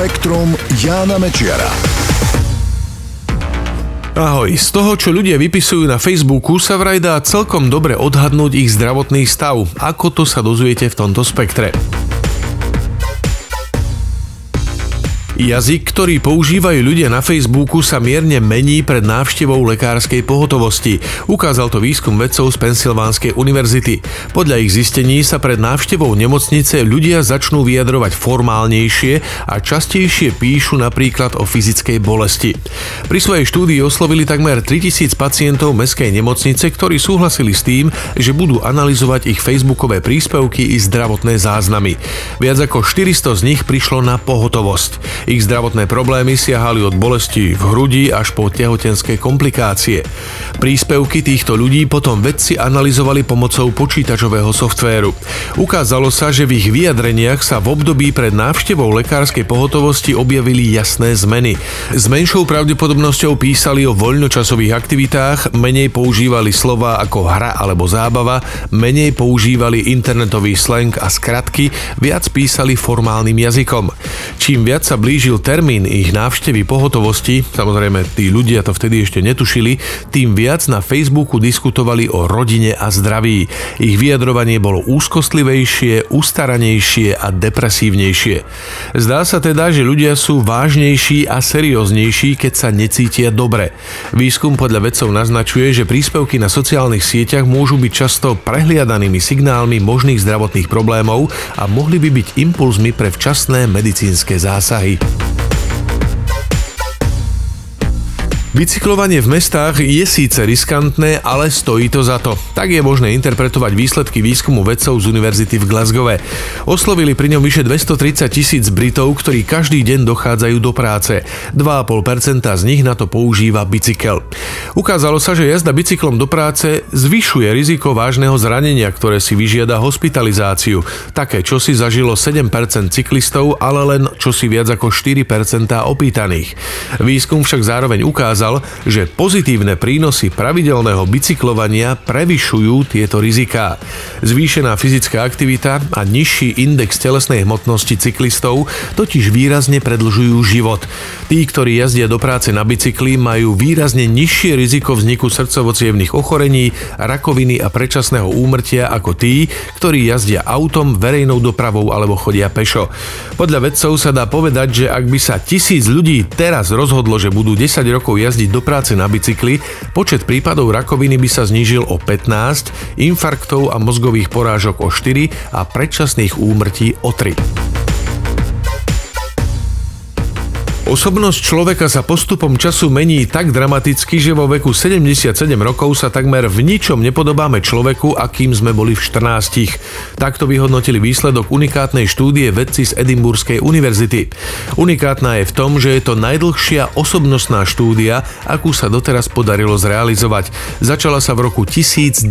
Spektrum Jána Mečiara. Ahoj, z toho, čo ľudia vypisujú na Facebooku, sa vraj dá celkom dobre odhadnúť ich zdravotný stav. Ako to sa dozviete v tomto spektre. Jazyk, ktorý používajú ľudia na Facebooku, sa mierne mení pred návštevou lekárskej pohotovosti. Ukázal to výskum vedcov z Pensylvánskej univerzity. Podľa ich zistení sa pred návštevou nemocnice ľudia začnú vyjadrovať formálnejšie a častejšie píšu napríklad o fyzickej bolesti. Pri svojej štúdii oslovili takmer 3000 pacientov meskej nemocnice, ktorí súhlasili s tým, že budú analyzovať ich facebookové príspevky i zdravotné záznamy. Viac ako 400 z nich prišlo na pohotovosť. Ich zdravotné problémy siahali od bolesti v hrudi až po tehotenské komplikácie. Príspevky týchto ľudí potom vedci analyzovali pomocou počítačového softvéru. Ukázalo sa, že v ich vyjadreniach sa v období pred návštevou lekárskej pohotovosti objavili jasné zmeny. S menšou pravdepodobnosťou písali o voľnočasových aktivitách, menej používali slova ako hra alebo zábava, menej používali internetový slang a skratky, viac písali formálnym jazykom. Čím viac sa blíži blížil termín ich návštevy pohotovosti, samozrejme tí ľudia to vtedy ešte netušili, tým viac na Facebooku diskutovali o rodine a zdraví. Ich vyjadrovanie bolo úzkostlivejšie, ustaranejšie a depresívnejšie. Zdá sa teda, že ľudia sú vážnejší a serióznejší, keď sa necítia dobre. Výskum podľa vedcov naznačuje, že príspevky na sociálnych sieťach môžu byť často prehliadanými signálmi možných zdravotných problémov a mohli by byť impulzmi pre včasné medicínske zásahy. Bicyklovanie v mestách je síce riskantné, ale stojí to za to. Tak je možné interpretovať výsledky výskumu vedcov z univerzity v Glasgowe. Oslovili pri ňom vyše 230 tisíc Britov, ktorí každý deň dochádzajú do práce. 2,5% z nich na to používa bicykel. Ukázalo sa, že jazda bicyklom do práce zvyšuje riziko vážneho zranenia, ktoré si vyžiada hospitalizáciu. Také čo si zažilo 7% cyklistov, ale len čo si viac ako 4% opýtaných. Výskum však zároveň ukázal, ukázal, že pozitívne prínosy pravidelného bicyklovania prevyšujú tieto riziká. Zvýšená fyzická aktivita a nižší index telesnej hmotnosti cyklistov totiž výrazne predlžujú život. Tí, ktorí jazdia do práce na bicykli, majú výrazne nižšie riziko vzniku srdcovo ochorení, rakoviny a predčasného úmrtia ako tí, ktorí jazdia autom, verejnou dopravou alebo chodia pešo. Podľa vedcov sa dá povedať, že ak by sa tisíc ľudí teraz rozhodlo, že budú 10 rokov jazdiť jazdiť do práce na bicykli, počet prípadov rakoviny by sa znížil o 15, infarktov a mozgových porážok o 4 a predčasných úmrtí o 3. Osobnosť človeka sa postupom času mení tak dramaticky, že vo veku 77 rokov sa takmer v ničom nepodobáme človeku, akým sme boli v 14. Takto vyhodnotili výsledok unikátnej štúdie vedci z Edimburskej univerzity. Unikátna je v tom, že je to najdlhšia osobnostná štúdia, akú sa doteraz podarilo zrealizovať. Začala sa v roku 1950.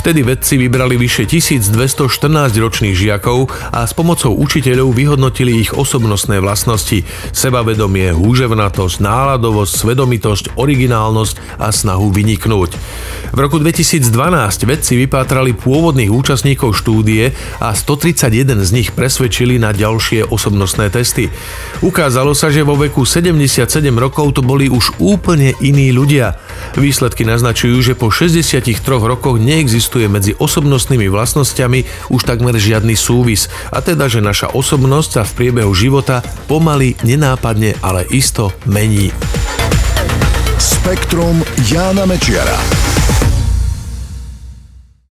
Vtedy vedci vybrali vyše 1214 ročných žiakov a s pomocou učiteľov vyhodnotili ich osobnostné vlastnosti vlastnosti, sebavedomie, húževnatosť, náladovosť, svedomitosť, originálnosť a snahu vyniknúť. V roku 2012 vedci vypátrali pôvodných účastníkov štúdie a 131 z nich presvedčili na ďalšie osobnostné testy. Ukázalo sa, že vo veku 77 rokov to boli už úplne iní ľudia. Výsledky naznačujú, že po 63 rokoch neexistuje medzi osobnostnými vlastnosťami už takmer žiadny súvis, a teda, že naša osobnosť sa v priebehu života pomaly nenápadne, ale isto mení. Spektrum Jána Mečiara.